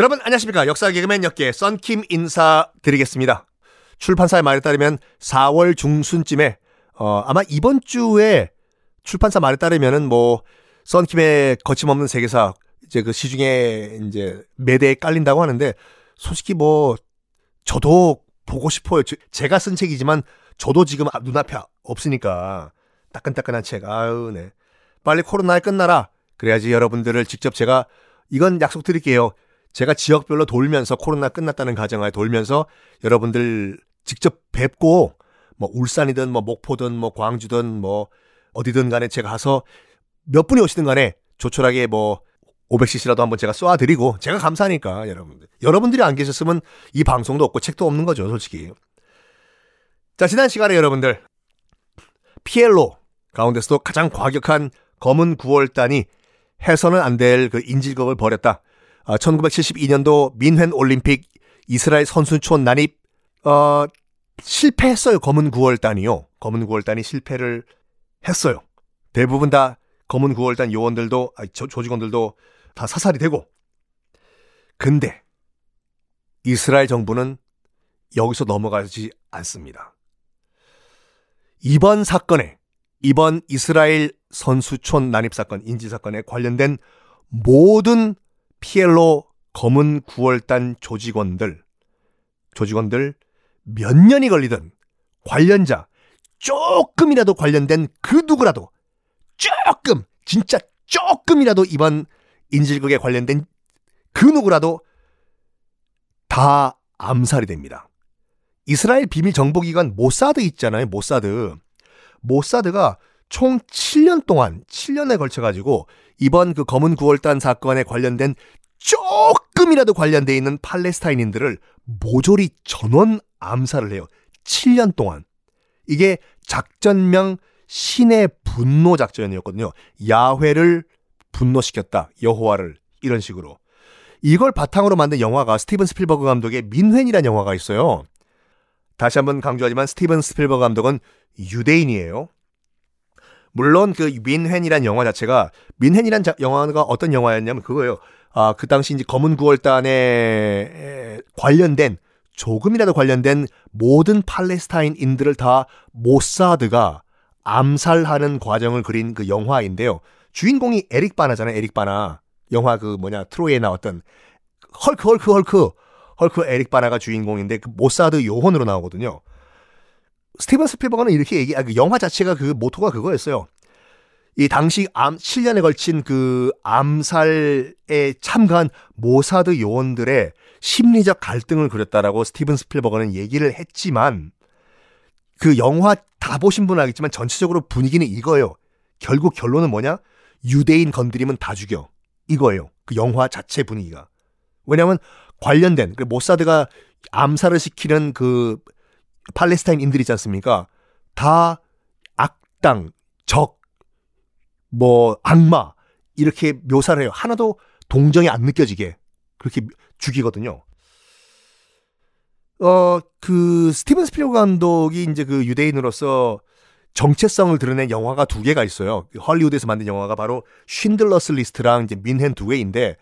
여러분 안녕하십니까 역사 개그맨 역계 썬킴 인사드리겠습니다. 출판사의 말에 따르면 4월 중순쯤에 어, 아마 이번 주에 출판사 말에 따르면은 뭐 썬킴의 거침없는 세계사 이제 그 시중에 이제 매대에 깔린다고 하는데 솔직히 뭐 저도 보고 싶어요. 제가 쓴 책이지만 저도 지금 눈앞에 없으니까 따끈따끈한 책. 아유, 네. 빨리 코로나에 끝나라. 그래야지 여러분들을 직접 제가 이건 약속드릴게요. 제가 지역별로 돌면서 코로나 끝났다는 가정하에 돌면서 여러분들 직접 뵙고 뭐 울산이든 뭐 목포든 뭐 광주든 뭐 어디든 간에 제가 가서 몇 분이 오시든 간에 조촐하게 뭐 500cc라도 한번 제가 쏘아드리고 제가 감사하니까 여러분들. 여러분들이 안 계셨으면 이 방송도 없고 책도 없는 거죠 솔직히. 자 지난 시간에 여러분들 피엘로 가운데서도 가장 과격한 검은 9월단이 해서는 안 될 그 인질극을 벌였다 1972년도 아, 민헨 올림픽 이스라엘 선수촌 난입 어, 실패했어요. 검은 9월단이요. 검은 9월단이 실패를 했어요. 대부분 다 검은 9월단 요원들도 아니, 조, 조직원들도 다 사살이 되고 근데 이스라엘 정부는 여기서 넘어가지 않습니다. 이번 사건에 이번 이스라엘 선수촌 난입 사건 인지 사건에 관련된 모든 피엘로 검은 9월단 조직원들, 조직원들 몇 년이 걸리든 관련자, 조금이라도 관련된 그 누구라도 조금, 진짜 조금이라도 이번 인질극에 관련된 그 누구라도 다 암살이 됩니다. 이스라엘 비밀 정보기관 모사드 있잖아요. 모사드. 모사드가 총 7년 동안 7년에 걸쳐 가지고 이번 그 검은 9월단 사건에 관련된 조금이라도 관련돼 있는 팔레스타인인들을 모조리 전원 암살을 해요. 7년 동안. 이게 작전명 신의 분노 작전이었거든요. 야훼를 분노시켰다. 여호와를 이런 식으로. 이걸 바탕으로 만든 영화가 스티븐 스필버그 감독의 뮌헨이라는 영화가 있어요. 다시 한번 강조하지만 스티븐 스필버그 감독은 유대인이에요. 물론 그 뮌헨이란 영화 자체가 뮌헨이란 자, 영화가 어떤 영화였냐면 그거예요. 아, 그 당시 이제 검은 구월단에 관련된 조금이라도 관련된 모든 팔레스타인인들을 다 모사드가 암살하는 과정을 그린 그 영화인데요. 주인공이 에릭 바나잖아요. 에릭 바나. 영화 그 뭐냐 트로이에 나왔던 헐크 헐크 헐크 헐크 에릭 바나가 주인공인데 그 모사드 요원으로 나오거든요. 스티븐 스필버그는 이렇게 얘기, 아, 그 영화 자체가 그 모토가 그거였어요. 이 당시 암, 7년에 걸친 그 암살에 참가한 모사드 요원들의 심리적 갈등을 그렸다라고 스티븐 스필버그는 얘기를 했지만 그 영화 다 보신 분은 알겠지만 전체적으로 분위기는 이거예요. 결국 결론은 뭐냐? 유대인 건드리면 다 죽여. 이거예요. 그 영화 자체 분위기가. 왜냐하면 관련된 그 모사드가 암살을 시키는 그 팔레스타인인들 있지 않습니까? 다 악당, 적, 뭐 악마 이렇게 묘사를 해요. 하나도 동정이 안 느껴지게 그렇게 죽이거든요. 어, 그 스티븐 스필버그 감독이 이제 그 유대인으로서 정체성을 드러낸 영화가 두 개가 있어요. 헐리우드에서 만든 영화가 바로 쉰들러스 리스트랑 이제 뮌헨 두 개인데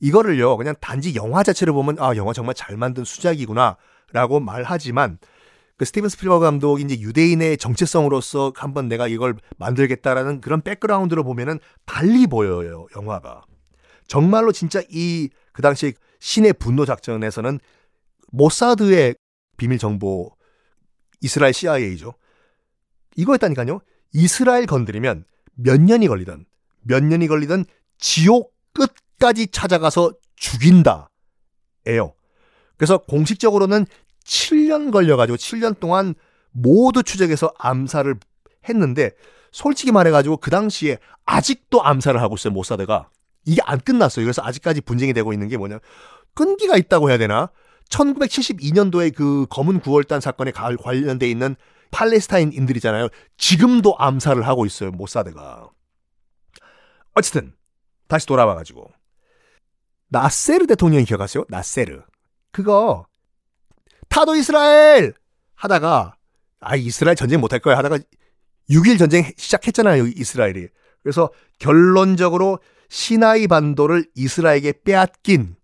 이거를요 그냥 단지 영화 자체를 보면 아 영화 정말 잘 만든 수작이구나라고 말하지만 그 스티븐 스필버그 감독이 이제 유대인의 정체성으로서 한번 내가 이걸 만들겠다라는 그런 백그라운드로 보면은 달리 보여요, 영화가. 정말로 진짜 이 그 당시 신의 분노 작전에서는 모사드의 비밀 정보 이스라엘 CIA죠. 이거였다니까요. 이스라엘 건드리면 몇 년이 걸리든 몇 년이 걸리든 지옥 끝까지 찾아가서 죽인다. 에요. 그래서 공식적으로는 7년 걸려가지고 7년 동안 모두 추적해서 암살을 했는데 솔직히 말해가지고 그 당시에 아직도 암살을 하고 있어요 모사드가. 이게 안 끝났어요. 그래서 아직까지 분쟁이 되고 있는 게 뭐냐. 끈기가 있다고 해야 되나? 1972년도에 그 검은 9월단 사건에 관련돼 있는 팔레스타인인들이잖아요. 지금도 암살을 하고 있어요 모사드가. 어쨌든 다시 돌아와가지고. 나세르 대통령이 기억하세요? 나세르. 그거 타도 이스라엘 하다가 아 이스라엘 전쟁 못할 거야 하다가 6일 전쟁 시작했잖아요 이스라엘이 그래서 결론적으로 시나이 반도를 이스라엘에게 빼앗긴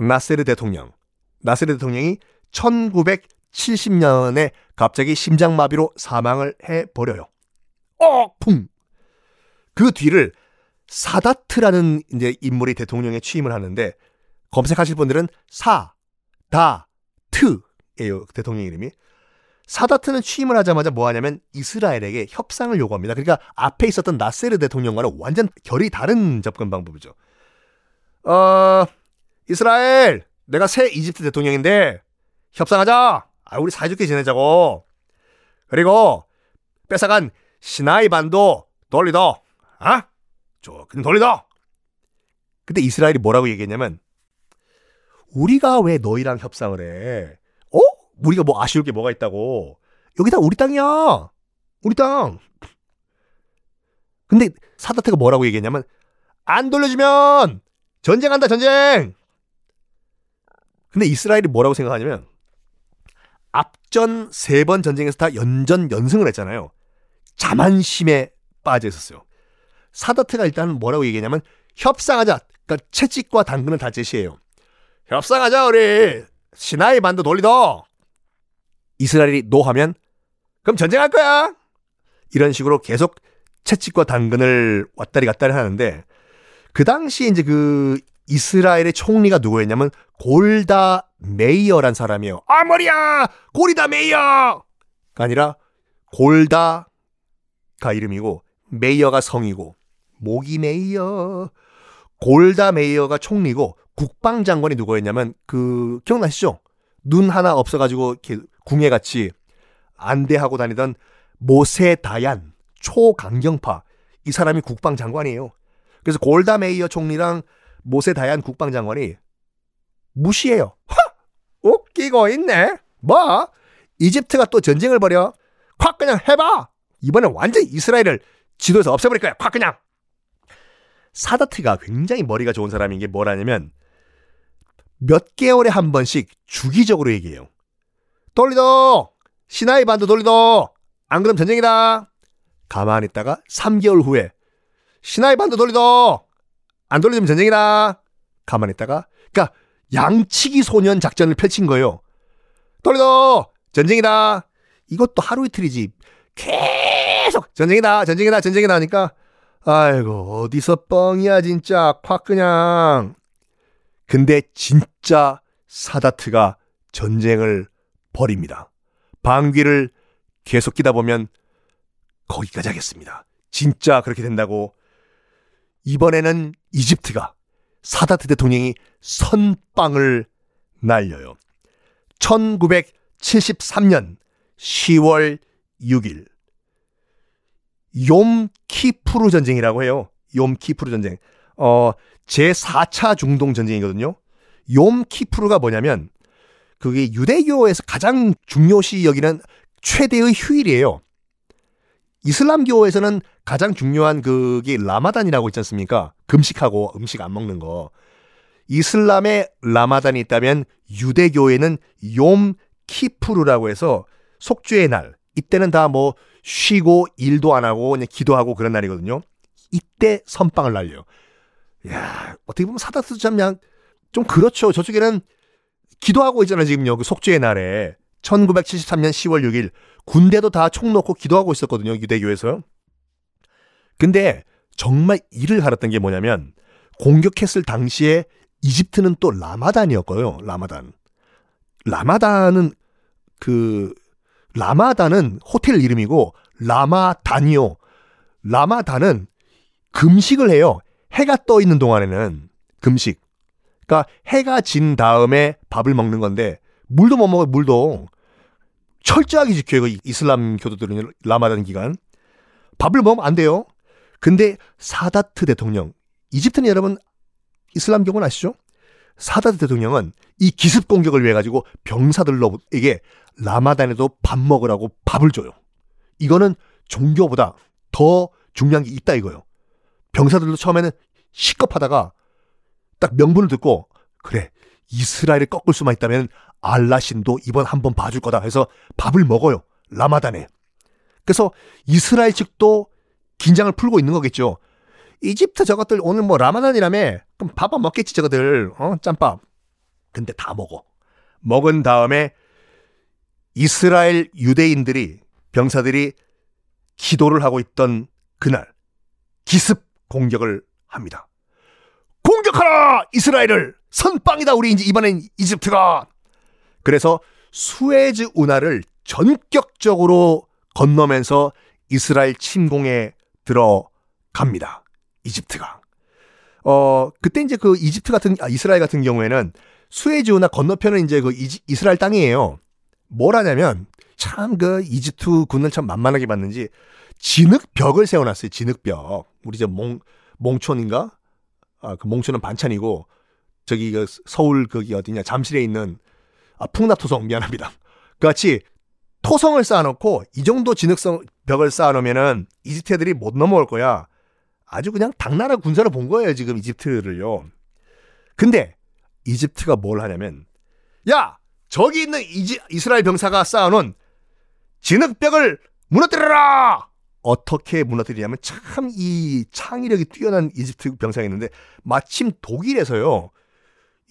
나세르 대통령. 나세르 대통령이 1970년에 갑자기 심장마비로 사망을 해버려요. 어! 쿵! 그 뒤를 사다트라는 이제 인물이 대통령에 취임을 하는데 검색하실 분들은 사, 다, 트예요. 대통령 이름이. 사다트는 취임을 하자마자 뭐 하냐면 이스라엘에게 협상을 요구합니다. 그러니까 앞에 있었던 나세르 대통령과는 완전 결이 다른 접근 방법이죠. 어, 이스라엘, 내가 새 이집트 대통령인데 협상하자. 아, 우리 사이좋게 지내자고. 그리고 뺏어간 시나이 반도 돌리더. 아? 조금 돌리더. 근데 이스라엘이 뭐라고 얘기했냐면 우리가 왜 너희랑 협상을 해? 어? 우리가 뭐 아쉬울 게 뭐가 있다고? 여기 다 우리 땅이야. 우리 땅. 근데 사다트가 뭐라고 얘기했냐면 안 돌려주면 전쟁한다 전쟁. 근데 이스라엘이 뭐라고 생각하냐면 앞전 세 번 전쟁에서 다 연전 연승을 했잖아요. 자만심에 빠져 있었어요. 사다트가 일단 뭐라고 얘기했냐면 협상하자. 그러니까 채찍과 당근을 다 제시해요. 협상하자 우리 시나이 반도 돌려줘. 이스라엘이 no하면 그럼 전쟁할 거야. 이런 식으로 계속 채찍과 당근을 왔다리 갔다리 하는데 그 당시에 이제 그 이스라엘의 총리가 누구였냐면 골다 메이어란 사람이에요. 아 머리야 골이다 메이어가 아니라 골다가 이름이고 메이어가 성이고 목이 메이어 골다 메이어가 총리고 국방장관이 누구였냐면 그 기억나시죠? 눈 하나 없어가지고 궁예같이 안대하고 다니던 모세 다얀 초강경파 이 사람이 국방장관이에요. 그래서 골다 메이어 총리랑 모세 다얀 국방장관이 무시해요. 하! 웃기고 있네. 뭐? 이집트가 또 전쟁을 벌여? 콱 그냥 해봐. 이번엔 완전 이스라엘을 지도에서 없애버릴 거야. 콱 그냥. 사다트가 굉장히 머리가 좋은 사람인 게 뭐라냐면 몇 개월에 한 번씩 주기적으로 얘기해요. 돌리도 시나이 반도 돌리도 안 그럼 전쟁이다. 가만히 있다가 3개월 후에 시나이 반도 돌리도 안 돌리면 전쟁이다. 가만히 있다가 그러니까 양치기 소년 작전을 펼친 거예요. 돌리도 전쟁이다. 이것도 하루 이틀이지. 계속 전쟁이다 전쟁이다 전쟁이다 하니까 아이고 어디서 뻥이야 진짜 콱 그냥 근데 진짜 사다트가 전쟁을 벌입니다. 방귀를 계속 끼다 보면 거기까지 하겠습니다. 진짜 그렇게 된다고 이번에는 이집트가 사다트 대통령이 선빵을 날려요. 1973년 10월 6일 욤키푸르 전쟁이라고 해요. 욤키푸르 전쟁. 어, 제4차 중동 전쟁이거든요. 욤키푸르가 뭐냐면 그게 유대교에서 가장 중요시 여기는 최대의 휴일이에요. 이슬람교에서는 가장 중요한 그게 라마단이라고 있지 않습니까? 금식하고 음식 안 먹는 거. 이슬람에 라마단이 있다면 유대교에는 욤 키푸르라고 해서 속죄의 날. 이때는 다 뭐 쉬고 일도 안 하고 그냥 기도하고 그런 날이거든요. 이때 선빵을 날려요. 야, 어떻게 보면 사다스도 참 그냥 좀 그렇죠. 저쪽에는 기도하고 있잖아요, 지금요. 그 속죄의 날에. 1973년 10월 6일 군대도 다 총 놓고 기도하고 있었거든요, 유대교에서. 근데 정말 일을 갈았던 게 뭐냐면 공격했을 당시에 이집트는 또 라마단이었고요. 라마단. 라마단은 그 라마단은 호텔 이름이고 라마단이요. 라마단은 금식을 해요. 해가 떠 있는 동안에는 금식. 그러니까 해가 진 다음에 밥을 먹는 건데 물도 못 먹어요. 물도 철저하게 지켜요. 이슬람 교도들은 라마단 기간 밥을 먹으면 안 돼요. 근데 사다트 대통령 이집트는 여러분 이슬람교는 아시죠? 사다트 대통령은 이 기습 공격을 위해 가지고 병사들로에게 라마단에도 밥 먹으라고 밥을 줘요. 이거는 종교보다 더 중요한 게 있다 이거요. 병사들도 처음에는 시겁하다가 딱 명분을 듣고 그래 이스라엘을 꺾을 수만 있다면 알라신도 이번 한번 봐줄 거다 해서 밥을 먹어요. 라마단에. 그래서 이스라엘 측도 긴장을 풀고 있는 거겠죠. 이집트 저것들 오늘 뭐 라마단이라며 그럼 밥 안 먹겠지 저것들 어 짬밥 근데 다 먹어. 먹은 다음에 이스라엘 유대인들이 병사들이 기도를 하고 있던 그날 기습 공격을 합니다. 공격하라! 이스라엘을! 선빵이다 우리 이제 이번엔 이집트가! 그래서 수에즈 운하를 전격적으로 건너면서 이스라엘 침공에 들어갑니다. 이집트가. 어, 그때 이제 그 이집트 같은, 아, 이스라엘 같은 경우에는 수에즈 운하 건너편은 이제 그 이지, 이스라엘 땅이에요. 뭘 하냐면 참 그 이집트 군을 참 만만하게 봤는지 진흙벽을 세워놨어요. 진흙벽. 우리 저 몽, 몽촌인가? 아, 그 몽촌은 반찬이고 저기 그 서울 거기 어디냐 잠실에 있는 아, 풍납토성 미안합니다. 그 같이 토성을 쌓아놓고 이 정도 진흙성 벽을 쌓아놓으면은 이집트 애들이 못 넘어올 거야. 아주 그냥 당나라 군사를 본 거예요 지금 이집트를요. 근데 이집트가 뭘 하냐면 야 저기 있는 이지, 이스라엘 병사가 쌓아놓은 진흙벽을 무너뜨려라! 어떻게 무너뜨리냐면 참 이 창의력이 뛰어난 이집트 병사가 있는데 마침 독일에서요.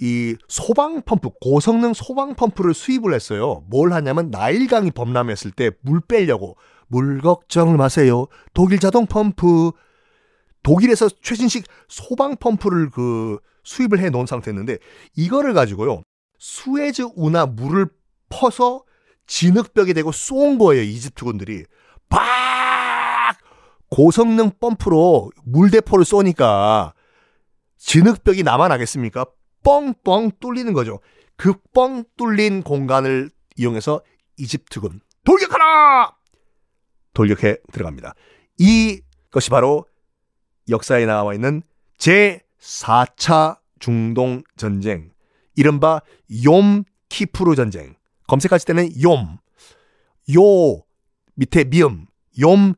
이 소방 펌프, 고성능 소방 펌프를 수입을 했어요. 뭘 하냐면 나일강이 범람했을 때 물 빼려고 물 걱정을 마세요. 독일 자동 펌프 독일에서 최신식 소방 펌프를 그 수입을 해 놓은 상태였는데 이거를 가지고요. 수에즈 운하 물을 퍼서 진흙벽이 되고 쏜 거예요. 이집트군들이. 팍! 고성능 펌프로 물대포를 쏘니까 진흙벽이 남아나겠습니까? 뻥뻥 뚫리는 거죠. 그 뻥 뚫린 공간을 이용해서 이집트군 돌격하라! 돌격해 들어갑니다. 이것이 바로 역사에 나와 있는 제4차 중동 전쟁, 이른바 욤 키프루 전쟁. 검색하실 때는 욤, 요 밑에 미음, 욤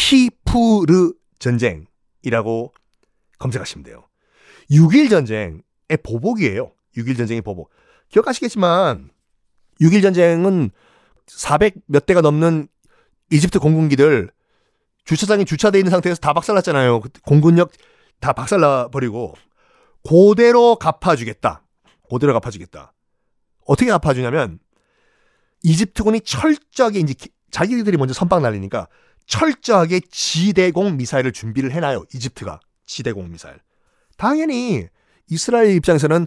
키푸르 전쟁이라고 검색하시면 돼요. 6일 전쟁의 보복이에요. 6일 전쟁의 보복. 기억하시겠지만 6일 전쟁은 400 몇 대가 넘는 이집트 공군기들 주차장에 주차돼 있는 상태에서 다 박살났잖아요. 공군력 다 박살나 버리고 그대로 갚아주겠다. 그대로 갚아주겠다. 어떻게 갚아주냐면 이집트군이 철저하게 이제 자기들이 먼저 선박 날리니까 철저하게 지대공 미사일을 준비를 해놔요. 이집트가 지대공 미사일. 당연히 이스라엘 입장에서는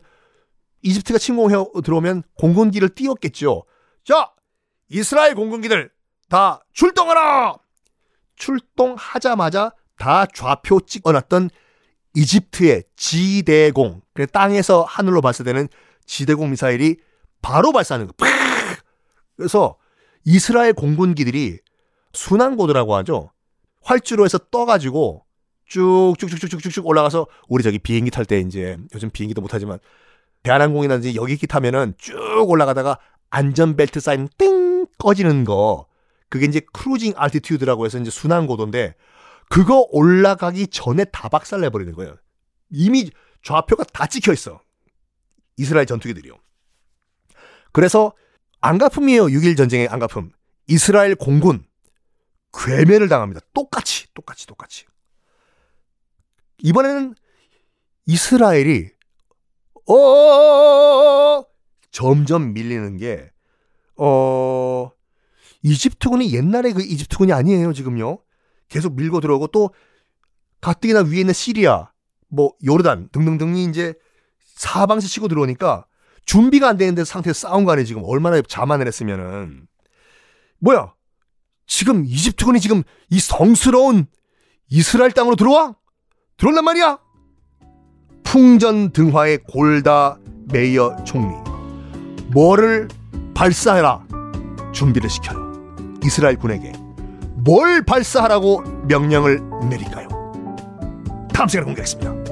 이집트가 침공해 들어오면 공군기를 띄웠겠죠. 자, 이스라엘 공군기들 다 출동하라! 출동하자마자 다 좌표 찍어놨던 이집트의 지대공, 땅에서 하늘로 발사되는 지대공 미사일이 바로 발사하는 거. 그래서 이스라엘 공군기들이 순항고도라고 하죠. 활주로 에서 떠가지고 쭉쭉쭉쭉쭉쭉 올라가서 우리 저기 비행기 탈 때 이제 요즘 비행기도 못 타지만 대한항공이나 여객기 타면은 쭉 올라가다가 안전벨트 사인 띵 꺼지는 거 그게 이제 cruising altitude라고 해서 이제 순항고도인데 그거 올라가기 전에 다 박살 내 버리는 거예요. 이미 좌표가 다 찍혀 있어. 이스라엘 전투기들이요. 그래서 안가품이에요. 6일 전쟁의 안가품. 이스라엘 공군 괴멸을 당합니다. 똑같이 똑같이 똑같이. 이번에는 이스라엘이 어 점점 밀리는 게 어 이집트군이 옛날에 그 이집트군이 아니에요, 지금요. 계속 밀고 들어오고 또 가뜩이나 위에 있는 시리아, 뭐 요르단 등등등이 이제 사방에서 치고 들어오니까 준비가 안 되는 데 상태에서 싸운 거 아니에요, 지금. 얼마나 자만을 했으면은. 뭐야? 지금 이집트군이 지금 이 성스러운 이스라엘 땅으로 들어와? 들어온단 말이야? 풍전등화의 골다 메이어 총리. 뭐를 발사해라. 준비를 시켜요. 이스라엘 군에게 뭘 발사하라고 명령을 내릴까요? 다음 시간에 공개하겠습니다.